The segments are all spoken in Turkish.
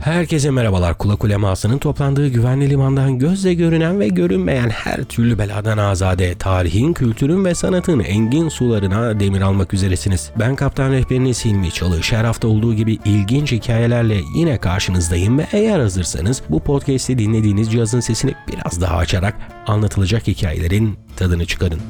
Herkese merhabalar. Kulak ulemasının toplandığı güvenli limandan gözle görünen ve görünmeyen her türlü beladan azade, tarihin, kültürün ve sanatın engin sularına demir almak üzeresiniz. Ben kaptan rehberiniz Hilmi Çalış. Her hafta olduğu gibi ilginç hikayelerle yine karşınızdayım ve eğer hazırsanız bu podcast'i dinlediğiniz cihazın sesini biraz daha açarak anlatılacak hikayelerin tadını çıkarın.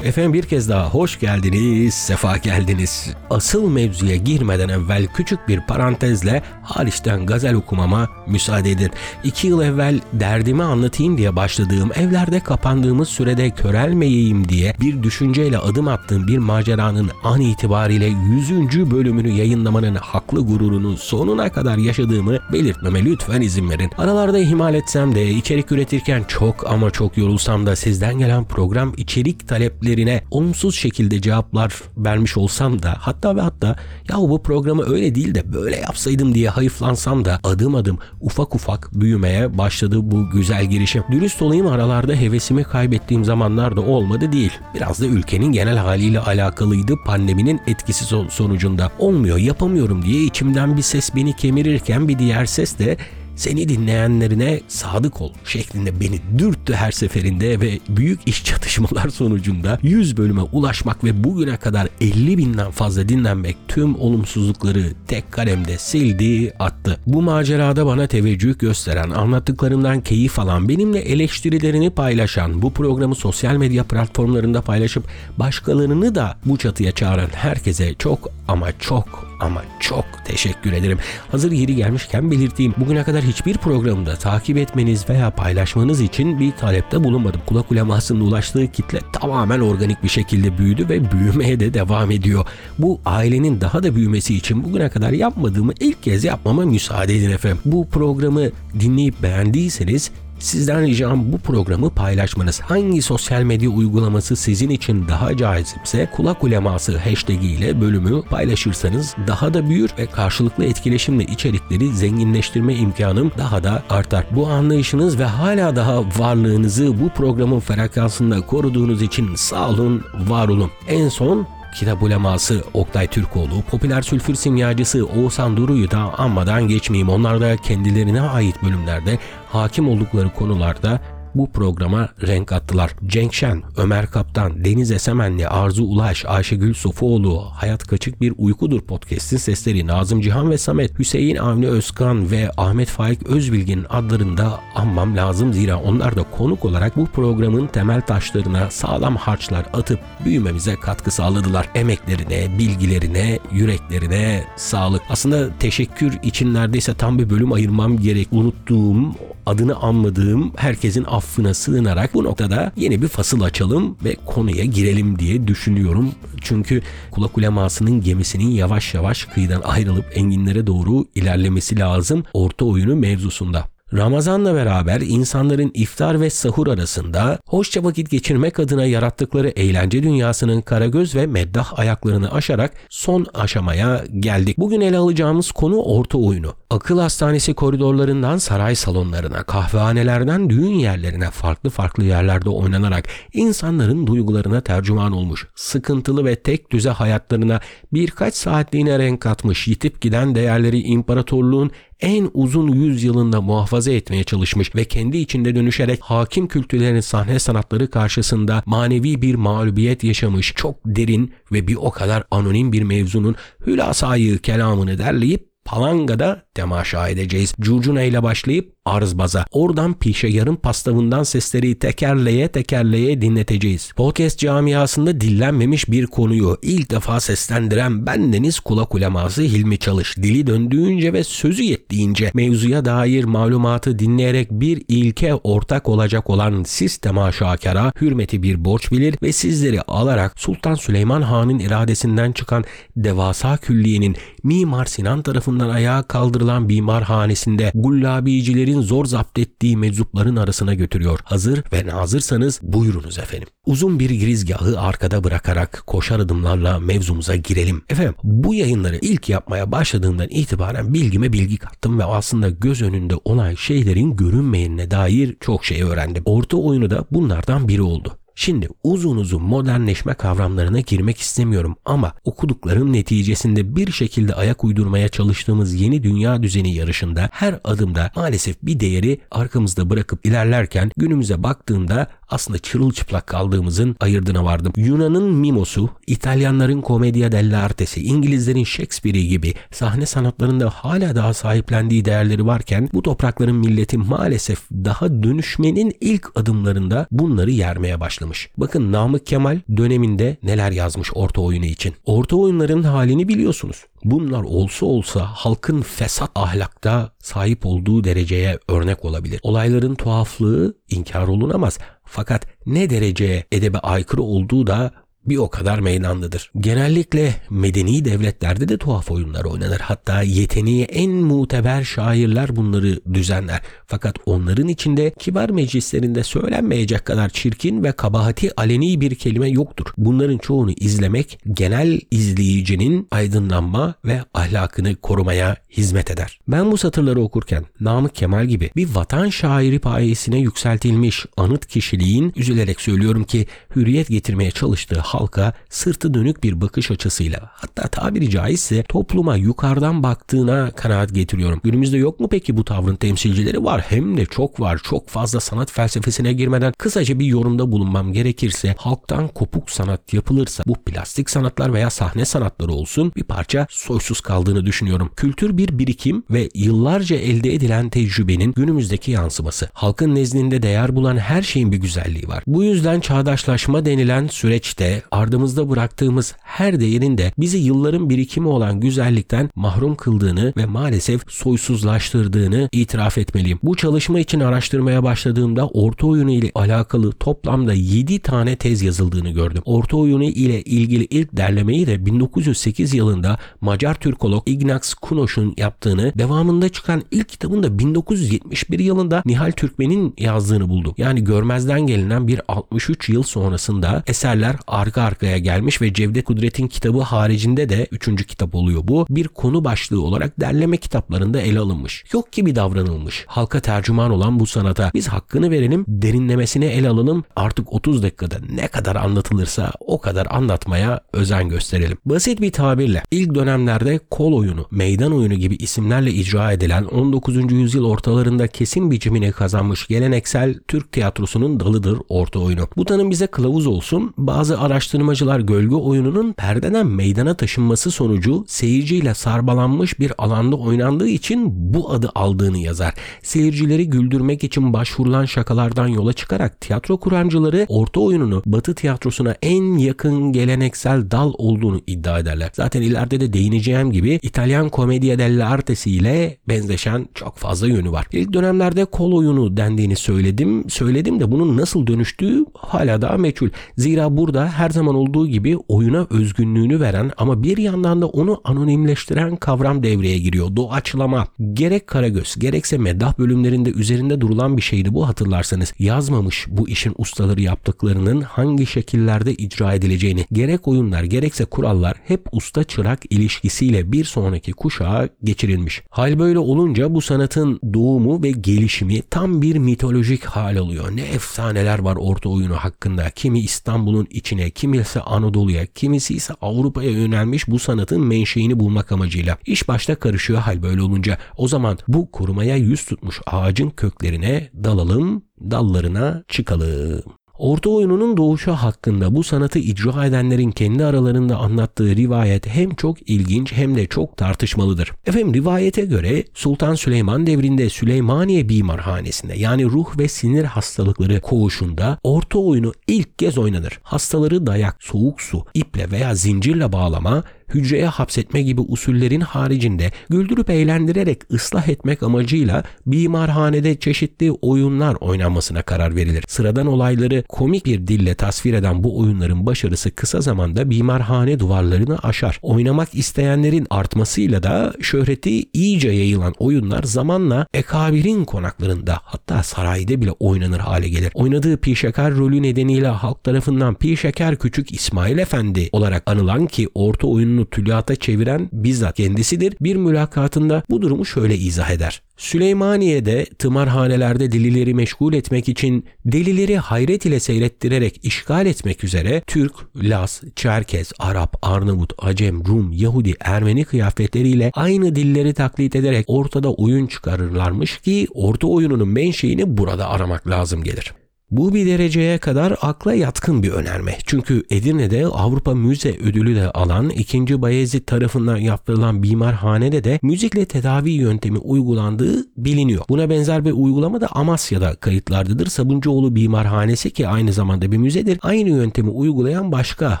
Efendim bir kez daha hoş geldiniz, sefa geldiniz. Asıl mevzuya girmeden evvel küçük bir parantezle hariçten gazel okumama müsaade edin. İki yıl evvel derdimi anlatayım diye başladığım evlerde kapandığımız sürede körelmeyeyim diye bir düşünceyle adım attığım bir maceranın an itibariyle 100. bölümünü yayınlamanın haklı gururunu sonuna kadar yaşadığımı belirtmeme lütfen izin verin. Aralarda ihmal etsem de içerik üretirken çok ama çok yorulsam da sizden gelen program içerik talepleri tepkilerine olumsuz şekilde cevaplar vermiş olsam da hatta ve hatta ya bu programı öyle değil de böyle yapsaydım diye hayıflansam da adım adım ufak ufak büyümeye başladı bu güzel girişim. Dürüst olayım aralarda hevesimi kaybettiğim zamanlar da olmadı değil. Biraz da ülkenin genel haliyle alakalıydı pandeminin etkisi sonucunda. Olmuyor yapamıyorum diye içimden bir ses beni kemirirken bir diğer ses de seni dinleyenlerine sadık ol şeklinde beni dürttü her seferinde ve büyük iş çatışmalar sonucunda 100 bölüme ulaşmak ve bugüne kadar 50 binden fazla dinlenmek tüm olumsuzlukları tek kalemde sildi attı. Bu macerada bana teveccüh gösteren, anlattıklarımdan keyif alan, benimle eleştirilerini paylaşan, bu programı sosyal medya platformlarında paylaşıp başkalarını da bu çatıya çağıran herkese çok ama çok ama çok teşekkür ederim. Hazır yeri gelmişken belirteyim. Bugüne kadar hiçbir programda takip etmeniz veya paylaşmanız için bir talepte bulunmadım. Kulak ulemasının ulaştığı kitle tamamen organik bir şekilde büyüdü ve büyümeye de devam ediyor. Bu ailenin daha da büyümesi için bugüne kadar yapmadığımı ilk kez yapmama müsaade edin efendim. Bu programı dinleyip beğendiyseniz Sizden ricam bu programı paylaşmanız. Hangi sosyal medya uygulaması sizin için daha caizse kulak uleması hashtag ile bölümü paylaşırsanız daha da büyür ve karşılıklı etkileşimle içerikleri zenginleştirme imkanım daha da artar. Bu anlayışınız ve hala daha varlığınızı bu programın frekansında koruduğunuz için sağ olun, var olun. En son kitap uleması Oktay Türkoğlu, popüler sülfür simyacısı Oğuzhan Duru'yu da anmadan geçmeyeyim. Onlar da kendilerine ait bölümlerde hakim oldukları konularda bu programa renk attılar. Cenk Şen, Ömer Kaptan, Deniz Esemenli, Arzu Ulaş, Ayşegül Sofuoğlu, Hayat Kaçık Bir Uykudur podcast'in sesleri Nazım Cihan ve Samet, Hüseyin Avni Özkan ve Ahmet Faik Özbilgin adlarında anmam lazım zira onlar da konuk olarak bu programın temel taşlarına sağlam harçlar atıp büyümemize katkı sağladılar. Emeklerine, bilgilerine, yüreklerine sağlık. Aslında teşekkür için neredeyse tam bir bölüm ayırmam gerek. Unuttuğum, adını anmadığım herkesin af affına sığınarak bu noktada yeni bir fasıl açalım ve konuya girelim diye düşünüyorum. Çünkü kulak ulemasının gemisinin yavaş yavaş kıyıdan ayrılıp enginlere doğru ilerlemesi lazım orta oyunu mevzusunda. Ramazan'la beraber insanların iftar ve sahur arasında hoşça vakit geçirmek adına yarattıkları eğlence dünyasının karagöz ve meddah ayaklarını aşarak son aşamaya geldik. Bugün ele alacağımız konu orta oyunu. Akıl hastanesi koridorlarından saray salonlarına, kahvehanelerden düğün yerlerine farklı farklı yerlerde oynanarak insanların duygularına tercüman olmuş, sıkıntılı ve tek düze hayatlarına birkaç saatliğine renk katmış, yitip giden değerleri imparatorluğun en uzun yüzyılında muhafaza etmeye çalışmış ve kendi içinde dönüşerek hakim kültürlerin sahne sanatları karşısında manevi bir mağlubiyet yaşamış çok derin ve bir o kadar anonim bir mevzunun hülasayı kelamını derleyip Palanga'da temaşa edeceğiz. Curcuna ile başlayıp arzbaza. Oradan pişe yarım pastavından sesleri tekerleye tekerleye dinleteceğiz. Podcast camiasında dillenmemiş bir konuyu ilk defa seslendiren bendeniz kulak uleması Hilmi Çalış. Dili döndüğünce ve sözü yettiğince mevzuya dair malumatı dinleyerek bir ilke ortak olacak olan siz temaşakara hürmeti bir borç bilir ve sizleri alarak Sultan Süleyman Han'ın iradesinden çıkan devasa külliyenin Mimar Sinan tarafından ayağa kaldırılması barındırılan bimarhanesinde gullabicilerin zor zapt ettiği meczupların arasına götürüyor. Hazır ve nazırsanız buyurunuz efendim. Uzun bir girizgahı arkada bırakarak koşar adımlarla mevzumuza girelim. Efendim bu yayınları ilk yapmaya başladığımdan itibaren bilgime bilgi kattım ve aslında göz önünde olan şeylerin görünmeyenine dair çok şey öğrendim. Orta oyunu da bunlardan biri oldu. Şimdi uzun uzun modernleşme kavramlarına girmek istemiyorum ama okuduklarım neticesinde bir şekilde ayak uydurmaya çalıştığımız yeni dünya düzeni yarışında her adımda maalesef bir değeri arkamızda bırakıp ilerlerken günümüze baktığımda aslında çırılçıplak kaldığımızın ayırdına vardım. Yunan'ın Mimos'u, İtalyanların Commedia dell'arte'si, İngilizlerin Shakespeare'i gibi sahne sanatlarında hala daha sahiplendiği değerleri varken bu toprakların milleti maalesef daha dönüşmenin ilk adımlarında bunları yermeye başlamış. Bakın Namık Kemal döneminde neler yazmış orta oyunu için. Orta oyunların halini biliyorsunuz. Bunlar olsa olsa halkın fesat ahlakta sahip olduğu dereceye örnek olabilir. Olayların tuhaflığı inkar olunamaz. Fakat ne dereceye edebe aykırı olduğu da bir o kadar meydanlıdır. Genellikle medeni devletlerde de tuhaf oyunlar oynanır. Hatta yeteneği en muteber şairler bunları düzenler. Fakat onların içinde kibar meclislerinde söylenmeyecek kadar çirkin ve kabahati aleni bir kelime yoktur. Bunların çoğunu izlemek genel izleyicinin aydınlanma ve ahlakını korumaya hizmet eder. Ben bu satırları okurken Namık Kemal gibi bir vatan şairi payesine yükseltilmiş anıt kişiliğin üzülerek söylüyorum ki hürriyet getirmeye çalıştığı halka sırtı dönük bir bakış açısıyla hatta tabiri caizse topluma yukarıdan baktığına kanaat getiriyorum. Günümüzde yok mu peki bu tavrın temsilcileri var hem de çok var. Çok fazla sanat felsefesine girmeden kısaca bir yorumda bulunmam gerekirse halktan kopuk sanat yapılırsa bu plastik sanatlar veya sahne sanatları olsun bir parça soysuz kaldığını düşünüyorum. Kültür bir birikim ve yıllarca elde edilen tecrübenin günümüzdeki yansıması. Halkın nezdinde değer bulan her şeyin bir güzelliği var. Bu yüzden çağdaşlaşma denilen süreçte ardımızda bıraktığımız her değerin de bizi yılların birikimi olan güzellikten mahrum kıldığını ve maalesef soysuzlaştırdığını itiraf etmeliyim. Bu çalışma için araştırmaya başladığımda orta oyunu ile alakalı toplamda 7 tane tez yazıldığını gördüm. Orta oyunu ile ilgili ilk derlemeyi de 1908 yılında Macar Türkolog Ignaz Kunoş'un yaptığını, devamında çıkan ilk kitabın da 1971 yılında Nihal Türkmen'in yazdığını buldum. Yani görmezden gelinen bir 63 yıl sonrasında eserler arka arkaya gelmiş ve Cevdet Kudret'in kitabı haricinde de 3. kitap oluyor bu. Bir konu başlığı olarak derleme kitaplarında ele alınmış. Yok gibi davranılmış. Halka tercüman olan bu sanata biz hakkını verelim, derinlemesine ele alalım. Artık 30 dakikada ne kadar anlatılırsa o kadar anlatmaya özen gösterelim. Basit bir tabirle ilk dönemlerde kol oyunu, meydan oyunu gibi isimlerle icra edilen 19. yüzyıl ortalarında kesin biçimini kazanmış geleneksel Türk tiyatrosunun dalıdır orta oyunu. Bu tanım bize kılavuz olsun. Bazı araştırmacılar gölge oyununun perdeden meydana taşınması sonucu seyirciyle sarbalanmış bir alanda oynandığı için bu adı aldığını yazar. Seyircileri güldürmek için başvurulan şakalardan yola çıkarak tiyatro kurancıları orta oyununu Batı tiyatrosuna en yakın geleneksel dal olduğunu iddia ederler. Zaten ileride de değineceğim gibi İtalyan Commedia dell'arte ile benzeşen çok fazla yönü var. İlk dönemlerde kol oyunu dendiğini söyledim. Söyledim de bunun nasıl dönüştüğü hala daha meçhul. Zira burada her zaman olduğu gibi oyuna özgünlüğünü veren ama bir yandan da onu anonimleştiren kavram devreye giriyor. Doğaçlama. Gerek Karagöz gerekse meddah bölümlerinde üzerinde durulan bir şeydi bu hatırlarsanız. Yazmamış bu işin ustaları yaptıklarının hangi şekillerde icra edileceğini. Gerek oyunlar gerekse kurallar hep usta çırak ilişkisiyle bir sonraki kuşağa geçirilmiş. Hal böyle olunca bu sanatın doğumu ve gelişimi tam bir mitolojik hal alıyor. Ne efsaneler var orta oyunu hakkında. Kimi İstanbul'un içine, kimi ise Anadolu'ya, kimisi ise Avrupa'ya yönelmiş bu sanatın menşeini bulmak amacıyla. İş başta karışıyor hal böyle olunca. O zaman bu kurumaya yüz tutmuş ağacın köklerine dalalım, dallarına çıkalım. Orta oyununun doğuşu hakkında bu sanatı icra edenlerin kendi aralarında anlattığı rivayet hem çok ilginç hem de çok tartışmalıdır. Efendim rivayete göre Sultan Süleyman devrinde Süleymaniye Bimarhanesi'nde yani ruh ve sinir hastalıkları koğuşunda orta oyunu ilk kez oynanır. Hastaları dayak, soğuk su, iple veya zincirle bağlama hücreye hapsetme gibi usullerin haricinde güldürüp eğlendirerek ıslah etmek amacıyla bimarhanede çeşitli oyunlar oynanmasına karar verilir. Sıradan olayları komik bir dille tasvir eden bu oyunların başarısı kısa zamanda bimarhane duvarlarını aşar. Oynamak isteyenlerin artmasıyla da şöhreti iyice yayılan oyunlar zamanla ekabirin konaklarında hatta sarayda bile oynanır hale gelir. Oynadığı pişekar rolü nedeniyle halk tarafından pişekar küçük İsmail Efendi olarak anılan ki orta oyununu tülyata çeviren bizzat kendisidir. Bir mülakatında bu durumu şöyle izah eder. Süleymaniye'de tımarhanelerde delileri meşgul etmek için delileri hayret ile seyrettirerek işgal etmek üzere Türk, Las, Çerkez, Arap, Arnavut, Acem, Rum, Yahudi, Ermeni kıyafetleriyle aynı dilleri taklit ederek ortada oyun çıkarırlarmış ki orta oyununun menşeini burada aramak lazım gelir. Bu bir dereceye kadar akla yatkın bir önerme. Çünkü Edirne'de Avrupa Müze Ödülü de alan 2. Bayezid tarafından yaptırılan bimarhanede de müzikle tedavi yöntemi uygulandığı biliniyor. Buna benzer bir uygulama da Amasya'da kayıtlardadır. Sabuncuoğlu Bimarhanesi ki aynı zamanda bir müzedir. Aynı yöntemi uygulayan başka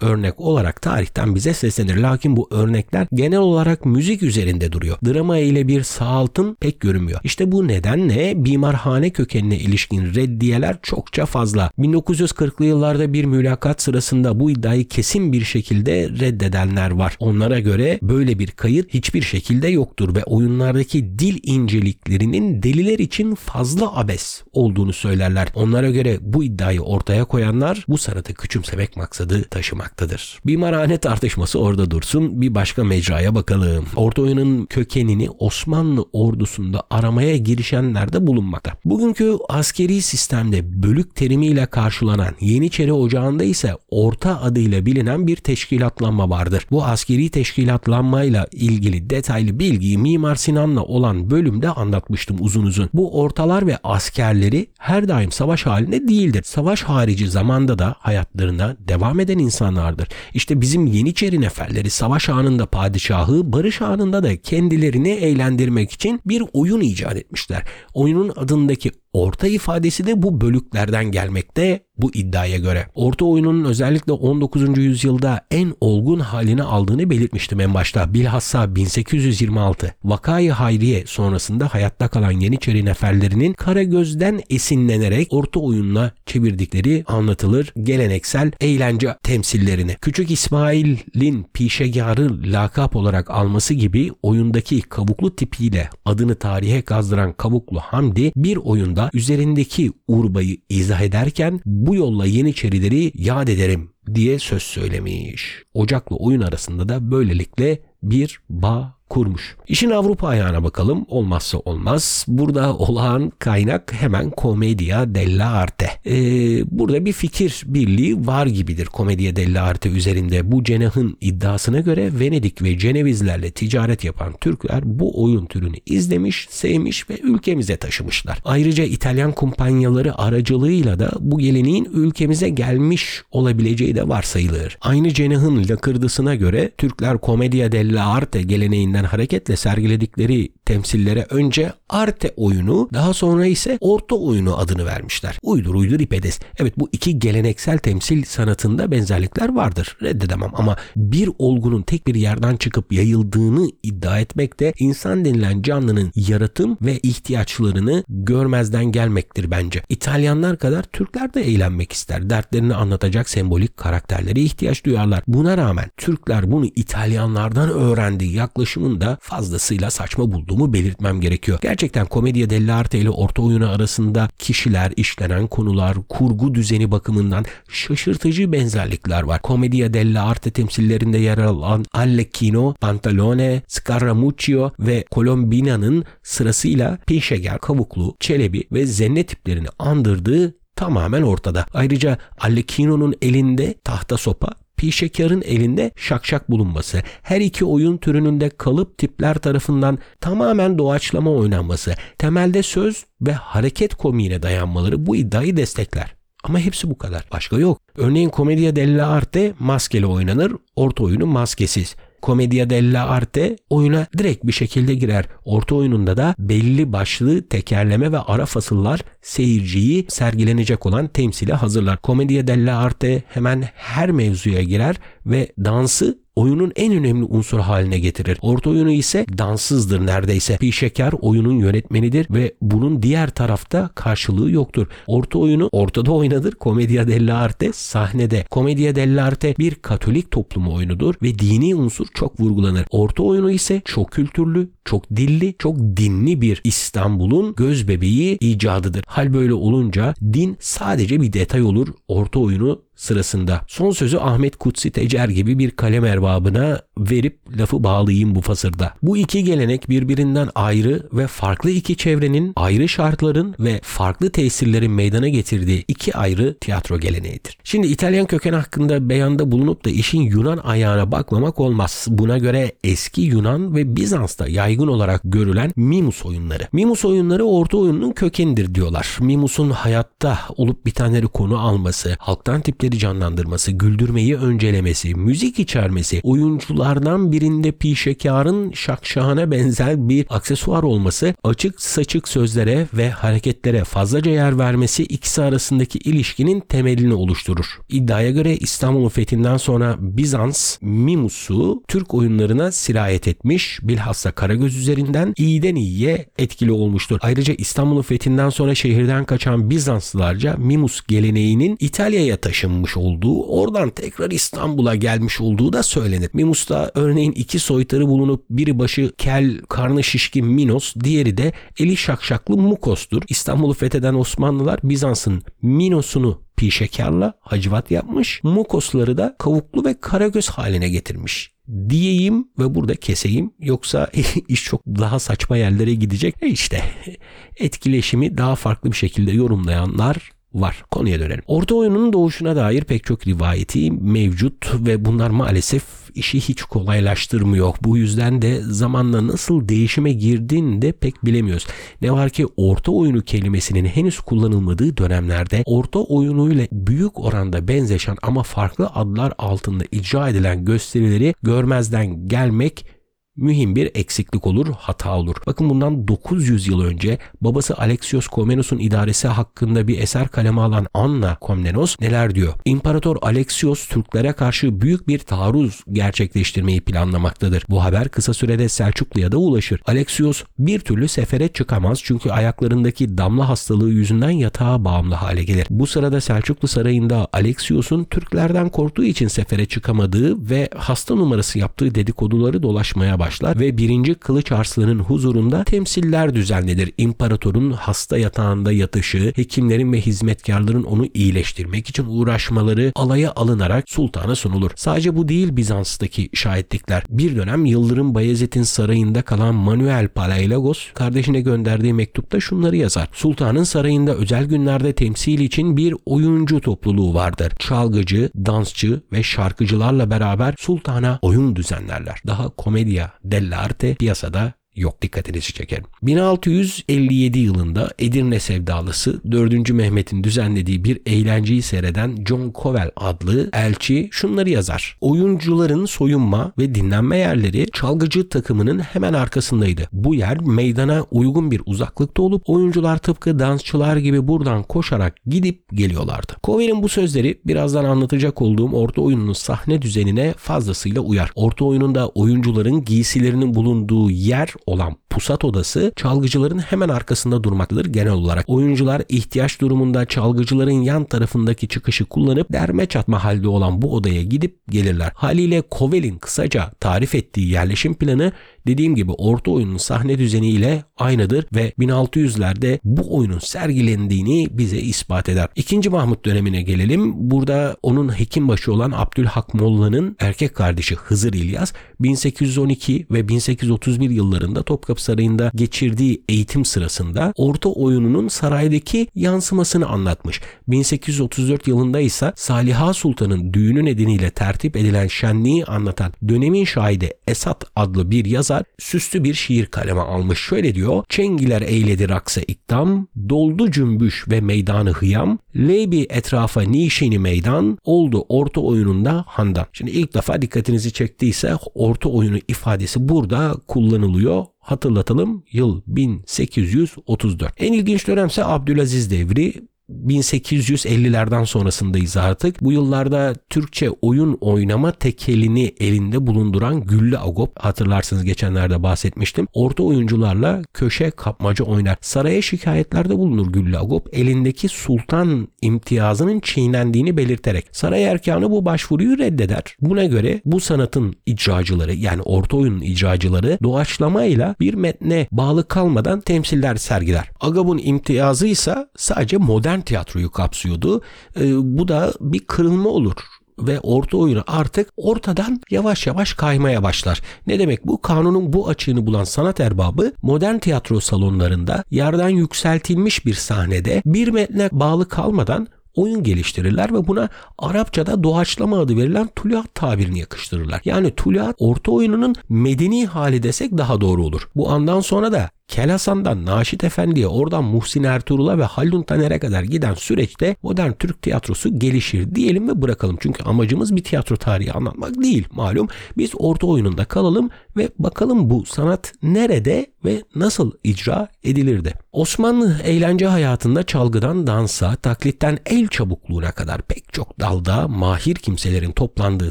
örnek olarak tarihten bize seslenir. Lakin bu örnekler genel olarak müzik üzerinde duruyor. Drama ile bir sağaltım pek görünmüyor. İşte bu nedenle bimarhane kökenine ilişkin reddiyeler çok çokça fazla. 1940'lı yıllarda bir mülakat sırasında bu iddiayı kesin bir şekilde reddedenler var. Onlara göre böyle bir kayıt hiçbir şekilde yoktur ve oyunlardaki dil inceliklerinin deliler için fazla abes olduğunu söylerler. Onlara göre bu iddiayı ortaya koyanlar bu sanatı küçümsemek maksadı taşımaktadır. Bir marhane tartışması orada dursun. Bir başka mecraya bakalım. Orta oyunun kökenini Osmanlı ordusunda aramaya girişenler de bulunmakta. Bugünkü askeri sistemde bölük terimiyle karşılanan Yeniçeri Ocağı'nda ise Orta adıyla bilinen bir teşkilatlanma vardır. Bu askeri teşkilatlanmayla ilgili detaylı bilgiyi Mimar Sinan'la olan bölümde anlatmıştım uzun uzun. Bu ortalar ve askerleri her daim savaş halinde değildir. Savaş harici zamanda da hayatlarına devam eden insanlardır. İşte bizim Yeniçeri neferleri savaş anında padişahı, barış anında da kendilerini eğlendirmek için bir oyun icat etmişler. Oyunun adındaki Orta ifadesi de bu bölüklerden gelmekte bu iddiaya göre. Orta oyunun özellikle 19. yüzyılda en olgun halini aldığını belirtmiştim en başta. Bilhassa 1826 Vakayı Hayriye sonrasında hayatta kalan Yeniçeri neferlerinin Karagöz'den esinlenerek orta oyunla çevirdikleri anlatılır geleneksel eğlence temsillerini. Küçük İsmail'in pişegarı lakap olarak alması gibi oyundaki kabuklu tipiyle adını tarihe kazdıran kabuklu Hamdi bir oyunda üzerindeki urbayı izah ederken bu yolla Yeniçerileri yad ederim diye söz söylemiş. Ocak'la oyun arasında da böylelikle bir bağ kurmuş. İşin Avrupa ayağına bakalım. Olmazsa olmaz. Burada olağan kaynak hemen Commedia dell'arte. Ee, burada bir fikir birliği var gibidir Commedia dell'arte üzerinde. Bu cenahın iddiasına göre Venedik ve Cenevizlerle ticaret yapan Türkler bu oyun türünü izlemiş, sevmiş ve ülkemize taşımışlar. Ayrıca İtalyan kumpanyaları aracılığıyla da bu geleneğin ülkemize gelmiş olabileceği de varsayılır. Aynı cenahın lakırdısına göre Türkler Commedia dell'arte geleneğinden üzerinden hareketle sergiledikleri temsillere önce Arte oyunu daha sonra ise Orta oyunu adını vermişler. Uydur uydur ipedes. Evet bu iki geleneksel temsil sanatında benzerlikler vardır. Reddedemem ama bir olgunun tek bir yerden çıkıp yayıldığını iddia etmek de insan denilen canlının yaratım ve ihtiyaçlarını görmezden gelmektir bence. İtalyanlar kadar Türkler de eğlenmek ister. Dertlerini anlatacak sembolik karakterlere ihtiyaç duyarlar. Buna rağmen Türkler bunu İtalyanlardan öğrendiği yaklaşımı yorumumun da fazlasıyla saçma bulduğumu belirtmem gerekiyor. Gerçekten komedya dell'arte ile orta oyunu arasında kişiler, işlenen konular, kurgu düzeni bakımından şaşırtıcı benzerlikler var. Komedya dell'arte temsillerinde yer alan Allecchino, Pantalone, Scaramuccio ve Colombina'nın sırasıyla Pişeger, Kavuklu, Çelebi ve Zenne tiplerini andırdığı tamamen ortada. Ayrıca Allecchino'nun elinde tahta sopa, Pişekar'ın elinde şakşak bulunması, her iki oyun türünün de kalıp tipler tarafından tamamen doğaçlama oynanması, temelde söz ve hareket komiğine dayanmaları bu iddiayı destekler. Ama hepsi bu kadar. Başka yok. Örneğin Commedia dell'arte maskeli oynanır, orta oyunu maskesiz. Commedia dell'arte oyuna direkt bir şekilde girer. Orta oyununda da belli başlı tekerleme ve ara fasıllar seyirciyi sergilenecek olan temsile hazırlar. Komedya dell'arte hemen her mevzuya girer ve dansı oyunun en önemli unsur haline getirir. Orta oyunu ise danssızdır neredeyse. Pi Şeker oyunun yönetmenidir ve bunun diğer tarafta karşılığı yoktur. Orta oyunu ortada oynadır. Komedya dell'arte sahnede. Komedya dell'arte bir Katolik toplumu oyunudur ve dini unsur çok vurgulanır. Orta oyunu ise çok kültürlü, çok dilli, çok dinli bir İstanbul'un göz bebeği icadıdır. Hal böyle olunca din sadece bir detay olur. Orta oyunu sırasında. Son sözü Ahmet Kutsi Tecer gibi bir kalem erbabına verip lafı bağlayayım bu fasırda. Bu iki gelenek birbirinden ayrı ve farklı iki çevrenin, ayrı şartların ve farklı tesirlerin meydana getirdiği iki ayrı tiyatro geleneğidir. Şimdi İtalyan köken hakkında beyanda bulunup da işin Yunan ayağına bakmamak olmaz. Buna göre eski Yunan ve Bizans'ta yaygın olarak görülen Mimus oyunları. Mimus oyunları orta oyunun kökenidir diyorlar. Mimus'un hayatta olup bitenleri konu alması, halktan tipleri karakteri canlandırması, güldürmeyi öncelemesi, müzik içermesi, oyunculardan birinde pişekarın şakşahane benzer bir aksesuar olması, açık saçık sözlere ve hareketlere fazlaca yer vermesi ikisi arasındaki ilişkinin temelini oluşturur. İddiaya göre İstanbul'un fethinden sonra Bizans Mimus'u Türk oyunlarına sirayet etmiş, bilhassa Karagöz üzerinden iyiden iyiye etkili olmuştur. Ayrıca İstanbul'un fethinden sonra şehirden kaçan Bizanslılarca Mimus geleneğinin İtalya'ya taşınmış taşınmış olduğu, oradan tekrar İstanbul'a gelmiş olduğu da söylenir. Mimus'ta örneğin iki soytarı bulunup biri başı kel, karnı şişkin Minos, diğeri de eli şakşaklı Mukos'tur. İstanbul'u fetheden Osmanlılar Bizans'ın Minos'unu pişekarla hacivat yapmış, Mukosları da kavuklu ve karagöz haline getirmiş diyeyim ve burada keseyim yoksa iş çok daha saçma yerlere gidecek. E işte etkileşimi daha farklı bir şekilde yorumlayanlar var. Konuya dönelim. Orta oyunun doğuşuna dair pek çok rivayeti mevcut ve bunlar maalesef işi hiç kolaylaştırmıyor. Bu yüzden de zamanla nasıl değişime girdiğini de pek bilemiyoruz. Ne var ki orta oyunu kelimesinin henüz kullanılmadığı dönemlerde orta oyunuyla büyük oranda benzeşen ama farklı adlar altında icra edilen gösterileri görmezden gelmek mühim bir eksiklik olur, hata olur. Bakın bundan 900 yıl önce babası Alexios Komnenos'un idaresi hakkında bir eser kaleme alan Anna Komnenos neler diyor? İmparator Alexios Türklere karşı büyük bir taarruz gerçekleştirmeyi planlamaktadır. Bu haber kısa sürede Selçuklu'ya da ulaşır. Alexios bir türlü sefere çıkamaz çünkü ayaklarındaki damla hastalığı yüzünden yatağa bağımlı hale gelir. Bu sırada Selçuklu Sarayı'nda Alexios'un Türklerden korktuğu için sefere çıkamadığı ve hasta numarası yaptığı dedikoduları dolaşmaya başlar başlar ve 1. Kılıç Arslan'ın huzurunda temsiller düzenlenir. İmparatorun hasta yatağında yatışı, hekimlerin ve hizmetkarların onu iyileştirmek için uğraşmaları alaya alınarak sultana sunulur. Sadece bu değil Bizans'taki şahitlikler. Bir dönem Yıldırım Bayezid'in sarayında kalan Manuel Palaiologos kardeşine gönderdiği mektupta şunları yazar. Sultanın sarayında özel günlerde temsil için bir oyuncu topluluğu vardır. Çalgıcı, dansçı ve şarkıcılarla beraber sultana oyun düzenlerler. Daha komedya, dell'arte piyasada yok dikkatinizi çekerim. 1657 yılında Edirne sevdalısı 4. Mehmet'in düzenlediği bir eğlenceyi seyreden John Covell adlı elçi şunları yazar. Oyuncuların soyunma ve dinlenme yerleri çalgıcı takımının hemen arkasındaydı. Bu yer meydana uygun bir uzaklıkta olup oyuncular tıpkı dansçılar gibi buradan koşarak gidip geliyorlardı. Covell'in bu sözleri birazdan anlatacak olduğum orta oyunun sahne düzenine fazlasıyla uyar. Orta oyununda oyuncuların giysilerinin bulunduğu yer olan pusat odası çalgıcıların hemen arkasında durmaktadır genel olarak. Oyuncular ihtiyaç durumunda çalgıcıların yan tarafındaki çıkışı kullanıp derme çatma halde olan bu odaya gidip gelirler. Haliyle Kovel'in kısaca tarif ettiği yerleşim planı dediğim gibi orta oyunun sahne düzeniyle aynıdır ve 1600'lerde bu oyunun sergilendiğini bize ispat eder. İkinci Mahmut dönemine gelelim. Burada onun hekimbaşı olan Abdülhak Molla'nın erkek kardeşi Hızır İlyas 1812 ve 1831 yıllarında Topkapı Sarayı'nda geçirdiği eğitim sırasında orta oyununun saraydaki yansımasını anlatmış. 1834 yılında ise Saliha Sultan'ın düğünü nedeniyle tertip edilen şenliği anlatan dönemin şahidi Esat adlı bir yazar süslü bir şiir kaleme almış. Şöyle diyor. Çengiler eyledi raksa ikdam, doldu cümbüş ve meydanı hıyam, leybi etrafa nişini meydan, oldu orta oyununda handan. Şimdi ilk defa dikkatinizi çektiyse orta oyunu ifadesi burada kullanılıyor hatırlatalım yıl 1834. En ilginç dönemse Abdülaziz devri 1850'lerden sonrasındayız artık. Bu yıllarda Türkçe oyun oynama tekelini elinde bulunduran Güllü Agop hatırlarsınız geçenlerde bahsetmiştim. Orta oyuncularla köşe kapmaca oynar. Saraya şikayetlerde bulunur Güllü Agop elindeki sultan imtiyazının çiğnendiğini belirterek. Saray erkanı bu başvuruyu reddeder. Buna göre bu sanatın icracıları yani orta oyunun icracıları doğaçlamayla bir metne bağlı kalmadan temsiller sergiler. Agop'un imtiyazı ise sadece modern modern tiyatroyu kapsıyordu. E, bu da bir kırılma olur ve orta oyunu artık ortadan yavaş yavaş kaymaya başlar. Ne demek bu? Kanunun bu açığını bulan sanat erbabı modern tiyatro salonlarında yerden yükseltilmiş bir sahnede bir metne bağlı kalmadan oyun geliştirirler ve buna Arapçada doğaçlama adı verilen tuliat tabirini yakıştırırlar. Yani tuliat orta oyununun medeni hali desek daha doğru olur. Bu andan sonra da Kelasan'dan Naşit Efendi'ye oradan Muhsin Ertuğrul'a ve Haldun Taner'e kadar giden süreçte modern Türk tiyatrosu gelişir diyelim ve bırakalım. Çünkü amacımız bir tiyatro tarihi anlatmak değil malum. Biz orta oyununda kalalım ve bakalım bu sanat nerede ve nasıl icra edilirdi. Osmanlı eğlence hayatında çalgıdan dansa, taklitten el çabukluğuna kadar pek çok dalda mahir kimselerin toplandığı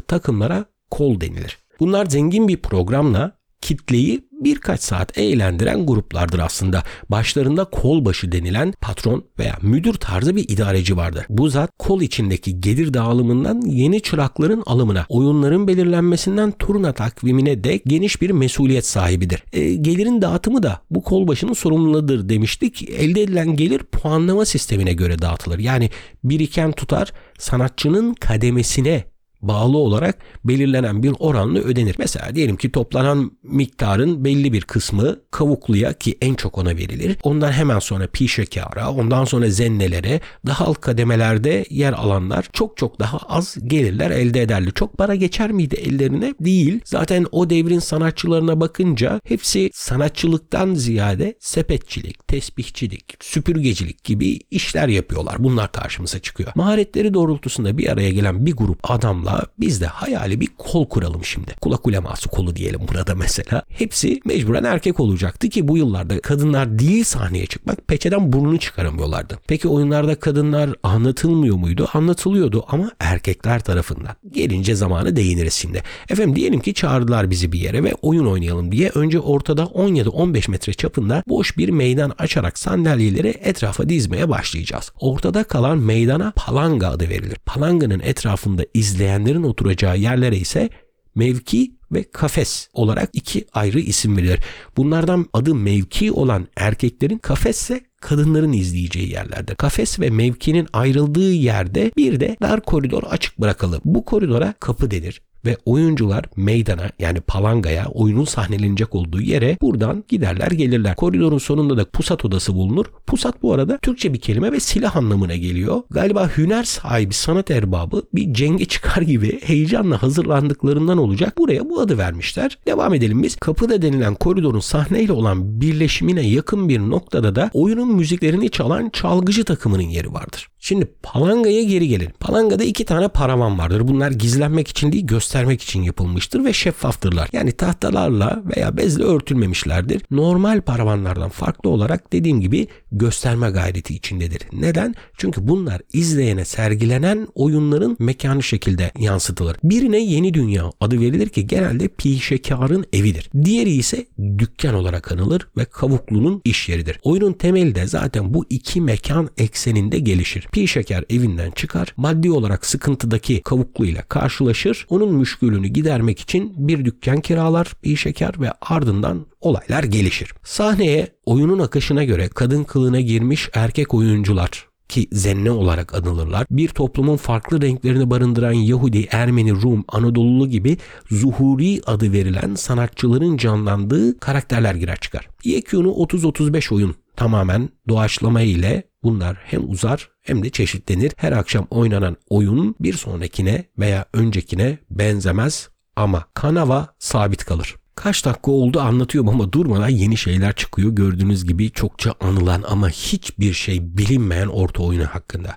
takımlara kol denilir. Bunlar zengin bir programla kitleyi birkaç saat eğlendiren gruplardır aslında. Başlarında kolbaşı denilen patron veya müdür tarzı bir idareci vardır. Bu zat kol içindeki gelir dağılımından yeni çırakların alımına, oyunların belirlenmesinden turna takvimine de geniş bir mesuliyet sahibidir. E, gelirin dağıtımı da bu kolbaşının sorumluluğudur demiştik. Elde edilen gelir puanlama sistemine göre dağıtılır. Yani biriken tutar sanatçının kademesine bağlı olarak belirlenen bir oranla ödenir. Mesela diyelim ki toplanan miktarın belli bir kısmı kavukluya ki en çok ona verilir. Ondan hemen sonra pi şekara, ondan sonra zennelere, daha alt kademelerde yer alanlar çok çok daha az gelirler elde ederler. Çok para geçer miydi ellerine? Değil. Zaten o devrin sanatçılarına bakınca hepsi sanatçılıktan ziyade sepetçilik, tesbihçilik, süpürgecilik gibi işler yapıyorlar. Bunlar karşımıza çıkıyor. Maharetleri doğrultusunda bir araya gelen bir grup adamlar Onunla biz de hayali bir kol kuralım şimdi. Kulak uleması kolu diyelim burada mesela. Hepsi mecburen erkek olacaktı ki bu yıllarda kadınlar değil sahneye çıkmak peçeden burnunu çıkaramıyorlardı. Peki oyunlarda kadınlar anlatılmıyor muydu? Anlatılıyordu ama erkekler tarafından. Gelince zamanı değiniriz şimdi. Efendim diyelim ki çağırdılar bizi bir yere ve oyun oynayalım diye önce ortada 17-15 metre çapında boş bir meydan açarak sandalyeleri etrafa dizmeye başlayacağız. Ortada kalan meydana palanga adı verilir. Palanganın etrafında izleyen izleyenlerin oturacağı yerlere ise mevki ve kafes olarak iki ayrı isim verilir. Bunlardan adı mevki olan erkeklerin kafesse kadınların izleyeceği yerlerde. Kafes ve mevkinin ayrıldığı yerde bir de dar koridor açık bırakılır. Bu koridora kapı denir ve oyuncular meydana yani palangaya oyunun sahnelenecek olduğu yere buradan giderler gelirler. Koridorun sonunda da pusat odası bulunur. Pusat bu arada Türkçe bir kelime ve silah anlamına geliyor. Galiba hüner sahibi sanat erbabı bir cenge çıkar gibi heyecanla hazırlandıklarından olacak. Buraya bu adı vermişler. Devam edelim biz. Kapıda denilen koridorun sahneyle olan birleşimine yakın bir noktada da oyunun müziklerini çalan çalgıcı takımının yeri vardır. Şimdi palangaya geri gelin. Palangada iki tane paravan vardır. Bunlar gizlenmek için değil göstermek için yapılmıştır ve şeffaftırlar. Yani tahtalarla veya bezle örtülmemişlerdir. Normal paravanlardan farklı olarak dediğim gibi gösterme gayreti içindedir. Neden? Çünkü bunlar izleyene sergilenen oyunların mekanı şekilde yansıtılır. Birine yeni dünya adı verilir ki genelde pişekarın evidir. Diğeri ise dükkan olarak anılır ve kavuklunun iş yeridir. Oyunun temeli de zaten bu iki mekan ekseninde gelişir. Pi şeker evinden çıkar, maddi olarak sıkıntıdaki kavukluyla karşılaşır, onun müşkülünü gidermek için bir dükkan kiralar Pi şeker ve ardından olaylar gelişir. Sahneye oyunun akışına göre kadın kılığına girmiş erkek oyuncular ki zenne olarak anılırlar. Bir toplumun farklı renklerini barındıran Yahudi, Ermeni, Rum, Anadolulu gibi zuhuri adı verilen sanatçıların canlandığı karakterler girer çıkar. YQ'nu 30-35 oyun tamamen doğaçlama ile bunlar hem uzar hem de çeşitlenir. Her akşam oynanan oyun bir sonrakine veya öncekine benzemez ama kanava sabit kalır. Kaç dakika oldu anlatıyorum ama durmadan yeni şeyler çıkıyor. Gördüğünüz gibi çokça anılan ama hiçbir şey bilinmeyen orta oyunu hakkında.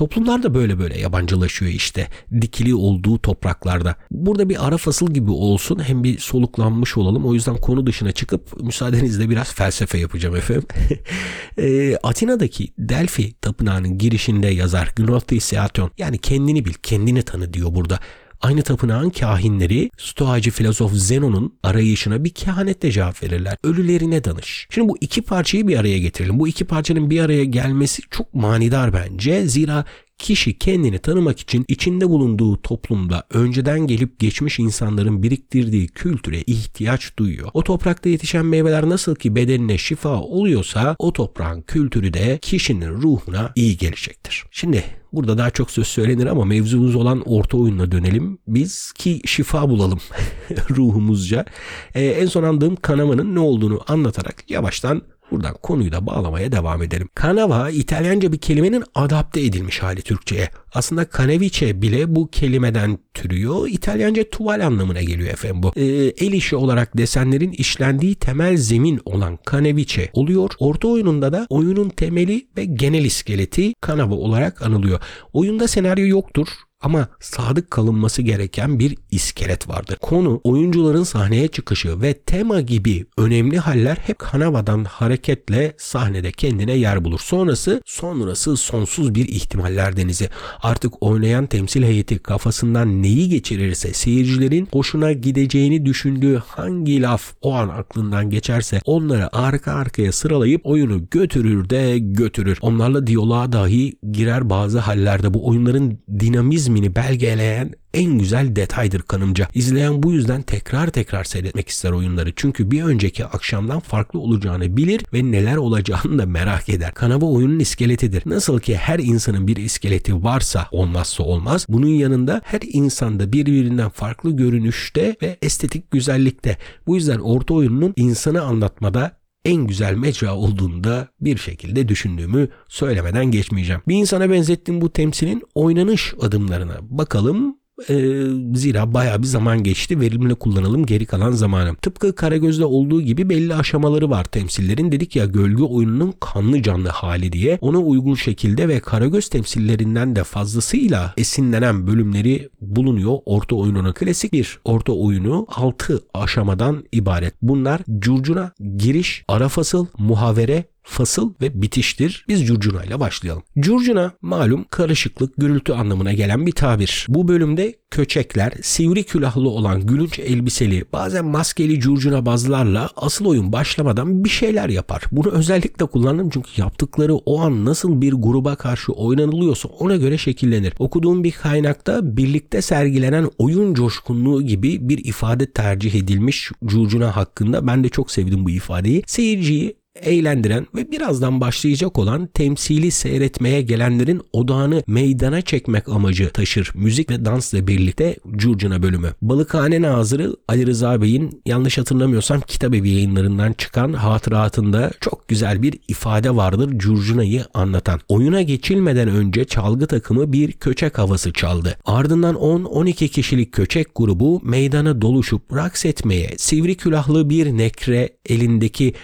Toplumlar da böyle böyle yabancılaşıyor işte dikili olduğu topraklarda. Burada bir ara fasıl gibi olsun hem bir soluklanmış olalım. O yüzden konu dışına çıkıp müsaadenizle biraz felsefe yapacağım efendim. e, Atina'daki Delphi tapınağının girişinde yazar Gnothi Seaton yani kendini bil kendini tanı diyor burada. Aynı tapınağın kahinleri Stoacı filozof Zenon'un arayışına bir kehanetle cevap verirler. Ölülerine danış. Şimdi bu iki parçayı bir araya getirelim. Bu iki parçanın bir araya gelmesi çok manidar bence. Zira kişi kendini tanımak için içinde bulunduğu toplumda önceden gelip geçmiş insanların biriktirdiği kültüre ihtiyaç duyuyor. O toprakta yetişen meyveler nasıl ki bedenine şifa oluyorsa o toprağın kültürü de kişinin ruhuna iyi gelecektir. Şimdi Burada daha çok söz söylenir ama mevzumuz olan orta oyununa dönelim. Biz ki şifa bulalım ruhumuzca. Ee, en son andığım kanamanın ne olduğunu anlatarak yavaştan Buradan konuyu da bağlamaya devam edelim. Kanava İtalyanca bir kelimenin adapte edilmiş hali Türkçe'ye. Aslında kaneviçe bile bu kelimeden türüyor. İtalyanca tuval anlamına geliyor efendim bu. Ee, el işi olarak desenlerin işlendiği temel zemin olan kaneviçe oluyor. Orta oyununda da oyunun temeli ve genel iskeleti kanava olarak anılıyor. Oyunda senaryo yoktur ama sadık kalınması gereken bir iskelet vardır. Konu oyuncuların sahneye çıkışı ve tema gibi önemli haller hep kanavadan hareketle sahnede kendine yer bulur. Sonrası sonrası sonsuz bir ihtimaller denizi. Artık oynayan temsil heyeti kafasından neyi geçirirse seyircilerin hoşuna gideceğini düşündüğü hangi laf o an aklından geçerse onları arka arkaya sıralayıp oyunu götürür de götürür. Onlarla diyaloğa dahi girer bazı hallerde bu oyunların dinamizmi ismini belgeleyen en güzel detaydır kanımca. İzleyen bu yüzden tekrar tekrar seyretmek ister oyunları. Çünkü bir önceki akşamdan farklı olacağını bilir ve neler olacağını da merak eder. Kanava oyunun iskeletidir. Nasıl ki her insanın bir iskeleti varsa olmazsa olmaz. Bunun yanında her insanda birbirinden farklı görünüşte ve estetik güzellikte. Bu yüzden orta oyunun insanı anlatmada en güzel mecra olduğunu da bir şekilde düşündüğümü söylemeden geçmeyeceğim. Bir insana benzettiğim bu temsilin oynanış adımlarına bakalım zira baya bir zaman geçti. Verimli kullanalım geri kalan zamanı. Tıpkı Karagöz'de olduğu gibi belli aşamaları var temsillerin. Dedik ya gölge oyununun kanlı canlı hali diye. Ona uygun şekilde ve Karagöz temsillerinden de fazlasıyla esinlenen bölümleri bulunuyor orta oyununa. Klasik bir orta oyunu 6 aşamadan ibaret. Bunlar curcuna, giriş, ara fasıl, muhavere, fasıl ve bitiştir. Biz curcuna ile başlayalım. Curcuna malum karışıklık, gürültü anlamına gelen bir tabir. Bu bölümde köçekler, sivri külahlı olan gülünç elbiseli, bazen maskeli curcuna bazlarla asıl oyun başlamadan bir şeyler yapar. Bunu özellikle kullandım çünkü yaptıkları o an nasıl bir gruba karşı oynanılıyorsa ona göre şekillenir. Okuduğum bir kaynakta birlikte sergilenen oyun coşkunluğu gibi bir ifade tercih edilmiş curcuna hakkında. Ben de çok sevdim bu ifadeyi. Seyirciyi eğlendiren ve birazdan başlayacak olan temsili seyretmeye gelenlerin odağını meydana çekmek amacı taşır müzik ve dansla birlikte Curcuna bölümü. Balıkhane Nazırı Ali Rıza Bey'in yanlış hatırlamıyorsam kitap evi yayınlarından çıkan hatıratında çok güzel bir ifade vardır Curcuna'yı anlatan. Oyuna geçilmeden önce çalgı takımı bir köçek havası çaldı. Ardından 10-12 kişilik köçek grubu meydana doluşup raks etmeye, sivri külahlı bir nekre elindeki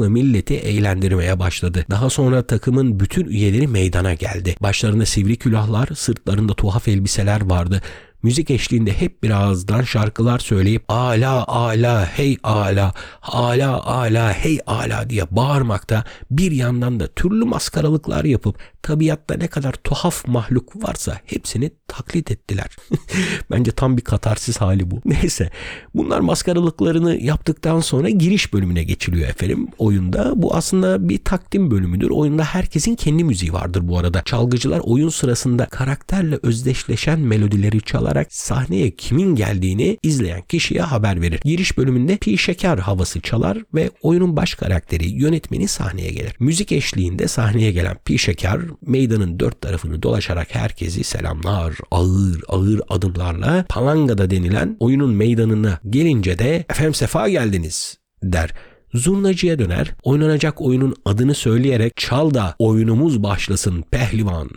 şakşakla milleti eğlendirmeye başladı. Daha sonra takımın bütün üyeleri meydana geldi. Başlarında sivri külahlar, sırtlarında tuhaf elbiseler vardı müzik eşliğinde hep birazdan şarkılar söyleyip ala ala hey ala ala ala hey ala diye bağırmakta bir yandan da türlü maskaralıklar yapıp tabiatta ne kadar tuhaf mahluk varsa hepsini taklit ettiler. Bence tam bir katarsis hali bu. Neyse bunlar maskaralıklarını yaptıktan sonra giriş bölümüne geçiliyor efendim oyunda. Bu aslında bir takdim bölümüdür. Oyunda herkesin kendi müziği vardır bu arada. Çalgıcılar oyun sırasında karakterle özdeşleşen melodileri çalarak sahneye kimin geldiğini izleyen kişiye haber verir. Giriş bölümünde pi şeker havası çalar ve oyunun baş karakteri yönetmeni sahneye gelir. Müzik eşliğinde sahneye gelen pi şeker meydanın dört tarafını dolaşarak herkesi selamlar. Ağır ağır adımlarla palangada denilen oyunun meydanına gelince de efendim sefa geldiniz der. Zurnacıya döner, oynanacak oyunun adını söyleyerek çal da oyunumuz başlasın pehlivan.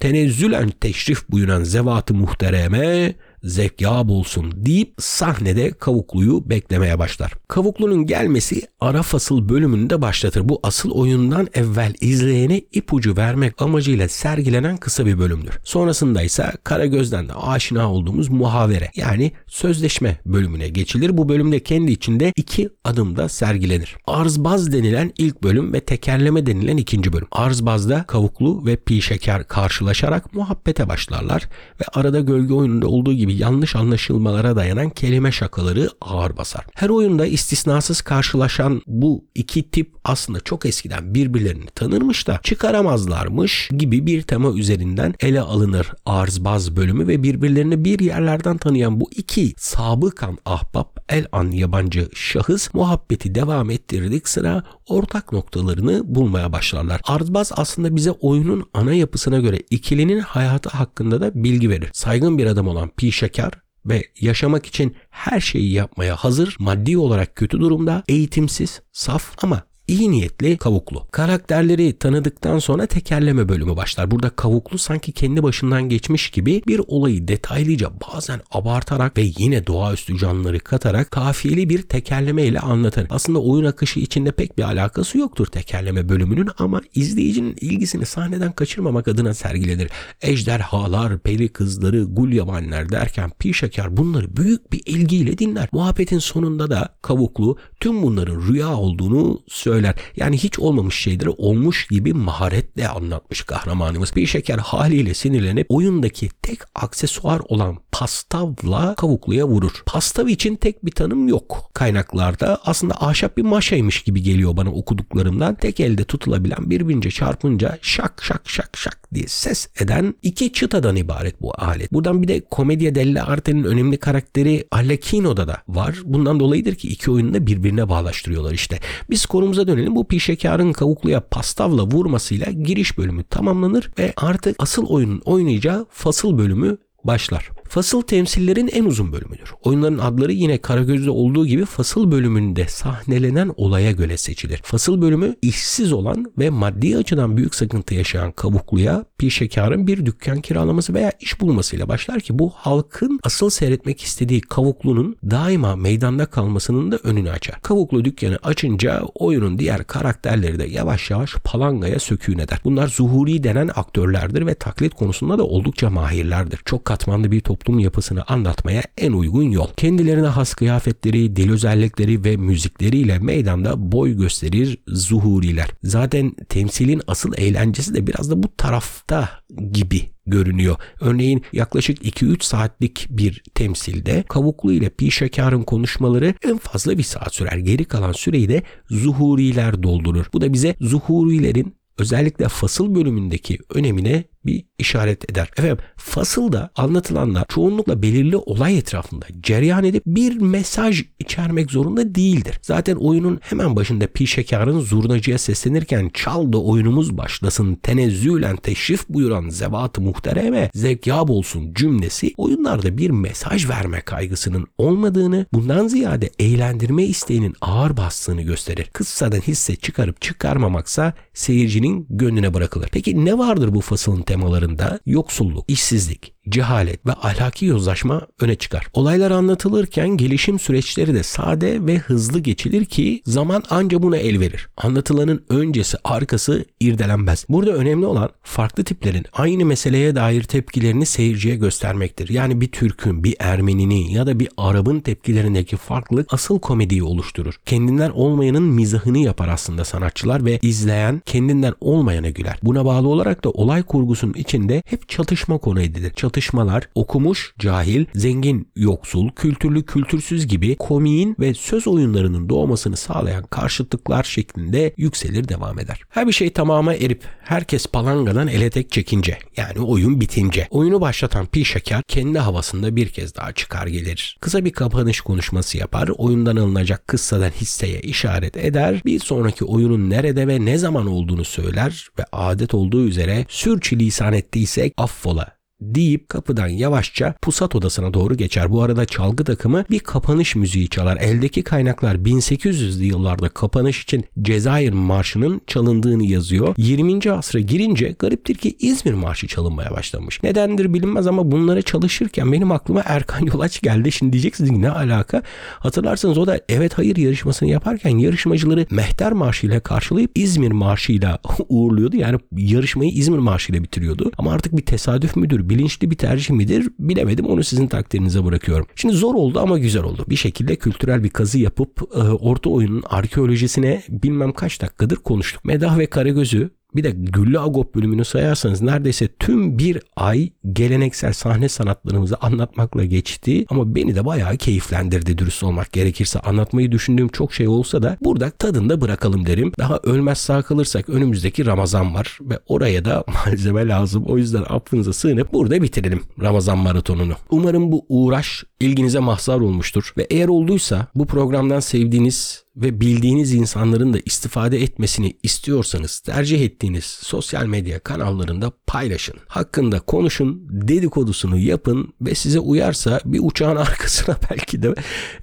Tenezzülen teşrif buyuran zevatı muhtereme zekyab olsun deyip sahnede Kavuklu'yu beklemeye başlar. Kavuklu'nun gelmesi ara fasıl bölümünü de başlatır. Bu asıl oyundan evvel izleyene ipucu vermek amacıyla sergilenen kısa bir bölümdür. Sonrasında ise Karagöz'den de aşina olduğumuz muhavere yani sözleşme bölümüne geçilir. Bu bölümde kendi içinde iki adımda sergilenir. Arzbaz denilen ilk bölüm ve tekerleme denilen ikinci bölüm. Arzbazda Kavuklu ve Pi Şeker karşılaşarak muhabbete başlarlar ve arada gölge oyununda olduğu gibi yanlış anlaşılmalara dayanan kelime şakaları ağır basar. Her oyunda istisnasız karşılaşan bu iki tip aslında çok eskiden birbirlerini tanırmış da çıkaramazlarmış gibi bir tema üzerinden ele alınır arzbaz bölümü ve birbirlerini bir yerlerden tanıyan bu iki sabıkan ahbap el an yabancı şahıs muhabbeti devam ettirdik sıra ortak noktalarını bulmaya başlarlar. Arzbaz aslında bize oyunun ana yapısına göre ikilinin hayatı hakkında da bilgi verir. Saygın bir adam olan Pi Şeker ve yaşamak için her şeyi yapmaya hazır, maddi olarak kötü durumda, eğitimsiz, saf ama iyi niyetli Kavuklu. Karakterleri tanıdıktan sonra tekerleme bölümü başlar. Burada Kavuklu sanki kendi başından geçmiş gibi bir olayı detaylıca bazen abartarak ve yine doğaüstü canlıları katarak kafiyeli bir tekerleme ile anlatır. Aslında oyun akışı içinde pek bir alakası yoktur tekerleme bölümünün ama izleyicinin ilgisini sahneden kaçırmamak adına sergilenir. Ejderhalar, peri kızları, gulyabanlar derken Pişakar bunları büyük bir ilgiyle dinler. Muhabbetin sonunda da Kavuklu tüm bunların rüya olduğunu söyler söyler. Yani hiç olmamış şeyleri olmuş gibi maharetle anlatmış kahramanımız. Bir şeker haliyle sinirlenip oyundaki tek aksesuar olan pastavla kavukluya vurur. Pastav için tek bir tanım yok kaynaklarda. Aslında ahşap bir maşaymış gibi geliyor bana okuduklarımdan. Tek elde tutulabilen birbirine çarpınca şak şak şak şak diye ses eden iki çıtadan ibaret bu alet. Buradan bir de Komedya dell'arte'nin önemli karakteri Arlecchino'da da var. Bundan dolayıdır ki iki oyunu da birbirine bağlaştırıyorlar işte. Biz konumuza dönelim. Bu pişekarın kavukluya pastavla vurmasıyla giriş bölümü tamamlanır ve artık asıl oyunun oynayacağı fasıl bölümü başlar. Fasıl temsillerin en uzun bölümüdür. Oyunların adları yine Karagöz'de olduğu gibi fasıl bölümünde sahnelenen olaya göre seçilir. Fasıl bölümü işsiz olan ve maddi açıdan büyük sıkıntı yaşayan kavukluya bir şekarın bir dükkan kiralaması veya iş bulmasıyla başlar ki bu halkın asıl seyretmek istediği kavuklunun daima meydanda kalmasının da önünü açar. Kavuklu dükkanı açınca oyunun diğer karakterleri de yavaş yavaş palangaya söküğün eder. Bunlar zuhuri denen aktörlerdir ve taklit konusunda da oldukça mahirlerdir. Çok katmanlı bir toplum toplum yapısını anlatmaya en uygun yol. Kendilerine has kıyafetleri, dil özellikleri ve müzikleriyle meydanda boy gösterir zuhuriler. Zaten temsilin asıl eğlencesi de biraz da bu tarafta gibi görünüyor. Örneğin yaklaşık 2-3 saatlik bir temsilde Kavuklu ile Pişakar'ın konuşmaları en fazla bir saat sürer. Geri kalan süreyi de zuhuriler doldurur. Bu da bize zuhurilerin özellikle fasıl bölümündeki önemine bir işaret eder. Efendim fasılda anlatılanlar çoğunlukla belirli olay etrafında cereyan edip bir mesaj içermek zorunda değildir. Zaten oyunun hemen başında Pi Şekar'ın zurnacıya seslenirken çal da oyunumuz başlasın tenezzülen teşrif buyuran zevat-ı muhtereme zekyab olsun cümlesi oyunlarda bir mesaj verme kaygısının olmadığını bundan ziyade eğlendirme isteğinin ağır bastığını gösterir. Kıssadan hisse çıkarıp çıkarmamaksa seyircinin gönlüne bırakılır. Peki ne vardır bu fasılın temalarında yoksulluk, işsizlik, cehalet ve ahlaki yozlaşma öne çıkar. Olaylar anlatılırken gelişim süreçleri de sade ve hızlı geçilir ki zaman anca buna el verir. Anlatılanın öncesi arkası irdelenmez. Burada önemli olan farklı tiplerin aynı meseleye dair tepkilerini seyirciye göstermektir. Yani bir Türk'ün, bir Ermeninin ya da bir Arap'ın tepkilerindeki farklılık asıl komediyi oluşturur. Kendinden olmayanın mizahını yapar aslında sanatçılar ve izleyen kendinden olmayana güler. Buna bağlı olarak da olay kurgusunun içinde hep çatışma konu edilir. Çatışmalar okumuş, cahil, zengin, yoksul, kültürlü, kültürsüz gibi komiğin ve söz oyunlarının doğmasını sağlayan karşıtlıklar şeklinde yükselir devam eder. Her bir şey tamama erip herkes palangadan ele tek çekince yani oyun bitince oyunu başlatan Pi kendi havasında bir kez daha çıkar gelir. Kısa bir kapanış konuşması yapar, oyundan alınacak kıssadan hisseye işaret eder, bir sonraki oyunun nerede ve ne zaman olduğunu söyler ve adet olduğu üzere sürçülisan ettiysek affola deyip kapıdan yavaşça pusat odasına doğru geçer. Bu arada çalgı takımı bir kapanış müziği çalar. Eldeki kaynaklar 1800'lü yıllarda kapanış için Cezayir Marşı'nın çalındığını yazıyor. 20. asra girince gariptir ki İzmir Marşı çalınmaya başlamış. Nedendir bilinmez ama bunlara çalışırken benim aklıma Erkan Yolaç geldi. Şimdi diyeceksiniz ne alaka? Hatırlarsanız o da evet hayır yarışmasını yaparken yarışmacıları Mehter Marşı ile karşılayıp İzmir Marşı ile uğurluyordu. Yani yarışmayı İzmir Marşı ile bitiriyordu. Ama artık bir tesadüf bilinçli bir tercih midir bilemedim. Onu sizin takdirinize bırakıyorum. Şimdi zor oldu ama güzel oldu. Bir şekilde kültürel bir kazı yapıp e, orta oyunun arkeolojisine bilmem kaç dakikadır konuştuk. Medah ve Karagöz'ü bir de Güllü Agop bölümünü sayarsanız neredeyse tüm bir ay geleneksel sahne sanatlarımızı anlatmakla geçti. Ama beni de bayağı keyiflendirdi dürüst olmak gerekirse. Anlatmayı düşündüğüm çok şey olsa da burada tadında bırakalım derim. Daha ölmez sağ kalırsak önümüzdeki Ramazan var ve oraya da malzeme lazım. O yüzden affınıza sığınıp burada bitirelim Ramazan maratonunu. Umarım bu uğraş ilginize mahzar olmuştur ve eğer olduysa bu programdan sevdiğiniz ve bildiğiniz insanların da istifade etmesini istiyorsanız tercih ettiğiniz sosyal medya kanallarında paylaşın. Hakkında konuşun, dedikodusunu yapın ve size uyarsa bir uçağın arkasına belki de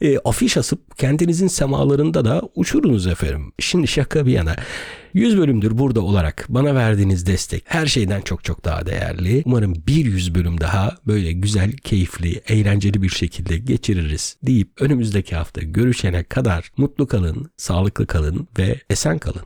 e, afiş asıp kendinizin semalarında da uçurunuz efendim. Şimdi şaka bir yana. 100 bölümdür burada olarak bana verdiğiniz destek her şeyden çok çok daha değerli. Umarım bir 100 bölüm daha böyle güzel, keyifli, eğlenceli bir şekilde geçiririz deyip önümüzdeki hafta görüşene kadar mutlu kalın, sağlıklı kalın ve esen kalın.